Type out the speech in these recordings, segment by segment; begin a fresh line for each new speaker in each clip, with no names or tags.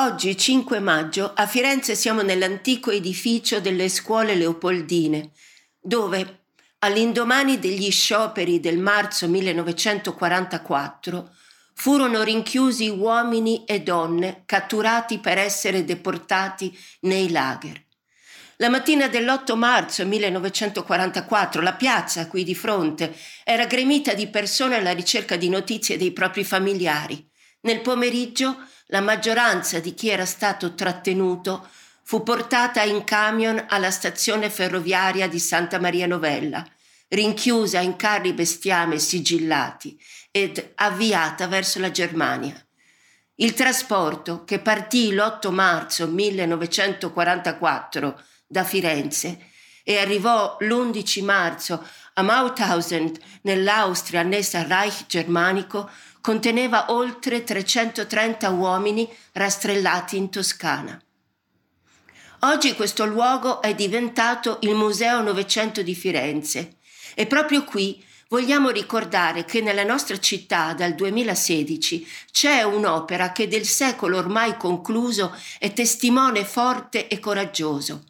Oggi, 5 maggio, a Firenze siamo nell'antico edificio delle scuole leopoldine, dove, all'indomani degli scioperi del marzo 1944, furono rinchiusi uomini e donne catturati per essere deportati nei lager. La mattina dell'8 marzo 1944 la piazza qui di fronte era gremita di persone alla ricerca di notizie dei propri familiari. Nel pomeriggio la maggioranza di chi era stato trattenuto fu portata in camion alla stazione ferroviaria di Santa Maria Novella, rinchiusa in carri bestiame sigillati ed avviata verso la Germania. Il trasporto, che partì l'8 marzo 1944 da Firenze e arrivò l'11 marzo a Mauthausen nell'Austria annessa al Reich germanico, conteneva oltre 330 uomini rastrellati in Toscana. Oggi questo luogo è diventato il Museo Novecento di Firenze e proprio qui vogliamo ricordare che nella nostra città dal 2016 c'è un'opera che del secolo ormai concluso è testimone forte e coraggioso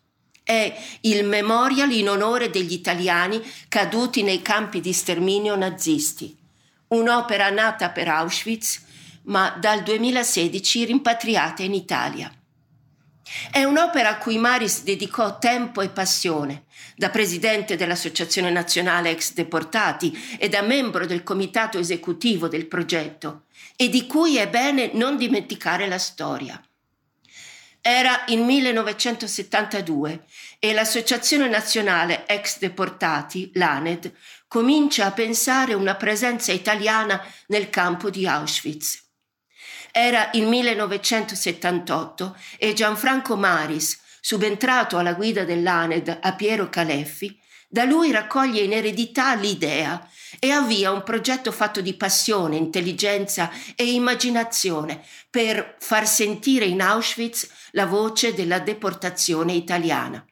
è il memorial in onore degli italiani caduti nei campi di sterminio nazisti, un'opera nata per Auschwitz ma dal 2016 rimpatriata in Italia. È un'opera a cui Maris dedicò tempo e passione, da presidente dell'Associazione Nazionale Ex Deportati e da membro del comitato esecutivo del progetto, e di cui è bene non dimenticare la storia. Era il 1972 e l'Associazione Nazionale Ex Deportati, l'ANED, comincia a pensare una presenza italiana nel campo di Auschwitz. Era il 1978 e Gianfranco Maris, subentrato alla guida dell'ANED a Piero Caleffi, da lui raccoglie in eredità l'idea e avvia un progetto fatto di passione, intelligenza e immaginazione per far sentire in Auschwitz la voce della deportazione italiana.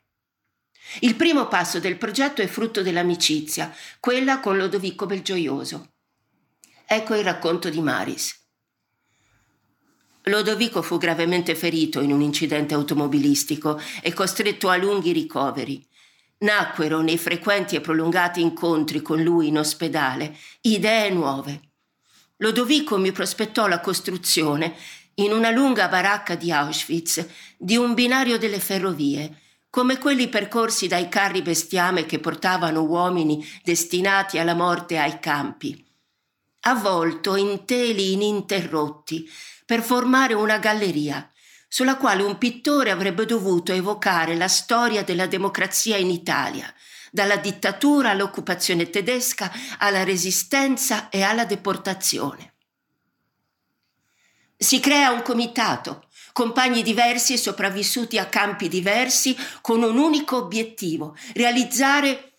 Il primo passo del progetto è frutto dell'amicizia, quella con Lodovico Belgioioso. Ecco il racconto di Maris. Lodovico fu gravemente ferito in un incidente automobilistico e costretto a lunghi ricoveri. Nacquero nei frequenti e prolungati incontri con lui in ospedale idee nuove. Lodovico mi prospettò la costruzione, in una lunga baracca di Auschwitz, di un binario delle ferrovie, come quelli percorsi dai carri bestiame che portavano uomini destinati alla morte ai campi. Avvolto in teli ininterrotti per formare una galleria sulla quale un pittore avrebbe dovuto evocare la storia della democrazia in Italia, dalla dittatura all'occupazione tedesca, alla resistenza e alla deportazione. Si crea un comitato, compagni diversi e sopravvissuti a campi diversi, con un unico obiettivo, realizzare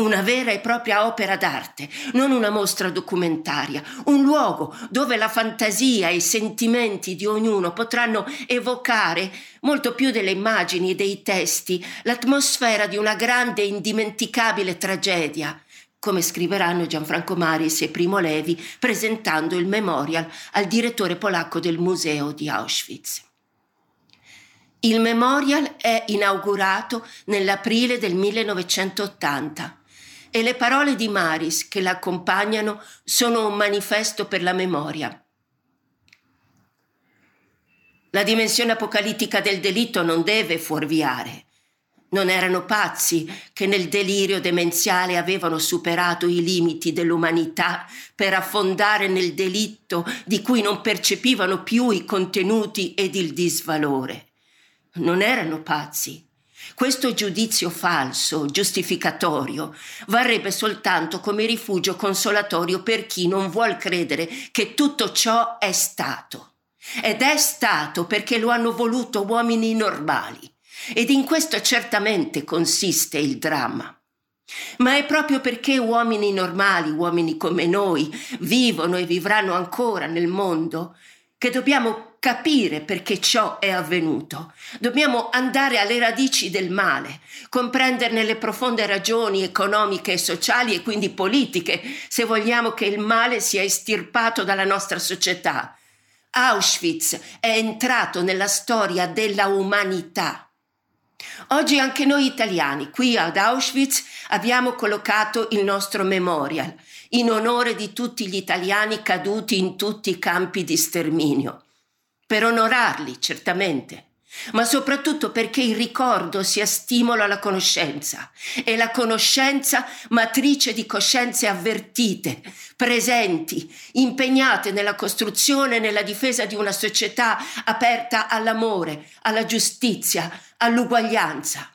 una vera e propria opera d'arte, non una mostra documentaria, un luogo dove la fantasia e i sentimenti di ognuno potranno evocare, molto più delle immagini e dei testi, l'atmosfera di una grande e indimenticabile tragedia, come scriveranno Gianfranco Maris e Primo Levi presentando il memorial al direttore polacco del museo di Auschwitz. Il memorial è inaugurato nell'aprile del 1980 e le parole di Maris che l'accompagnano sono un manifesto per la memoria. La dimensione apocalittica del delitto non deve fuorviare. Non erano pazzi che nel delirio demenziale avevano superato i limiti dell'umanità per affondare nel delitto di cui non percepivano più i contenuti ed il disvalore. Non erano pazzi, questo giudizio falso, giustificatorio, varrebbe soltanto come rifugio consolatorio per chi non vuol credere che tutto ciò è stato. Ed è stato perché lo hanno voluto uomini normali. Ed in questo certamente consiste il dramma. Ma è proprio perché uomini normali, uomini come noi, vivono e vivranno ancora nel mondo, che dobbiamo capire perché ciò è avvenuto. Dobbiamo andare alle radici del male, comprenderne le profonde ragioni economiche e sociali e quindi politiche, se vogliamo che il male sia estirpato dalla nostra società. Auschwitz è entrato nella storia della umanità. Oggi anche noi italiani, qui ad Auschwitz, abbiamo collocato il nostro memorial in onore di tutti gli italiani caduti in tutti i campi di sterminio. Per onorarli, certamente, ma soprattutto perché il ricordo sia stimolo alla conoscenza e la conoscenza matrice di coscienze avvertite, presenti, impegnate nella costruzione e nella difesa di una società aperta all'amore, alla giustizia, all'uguaglianza.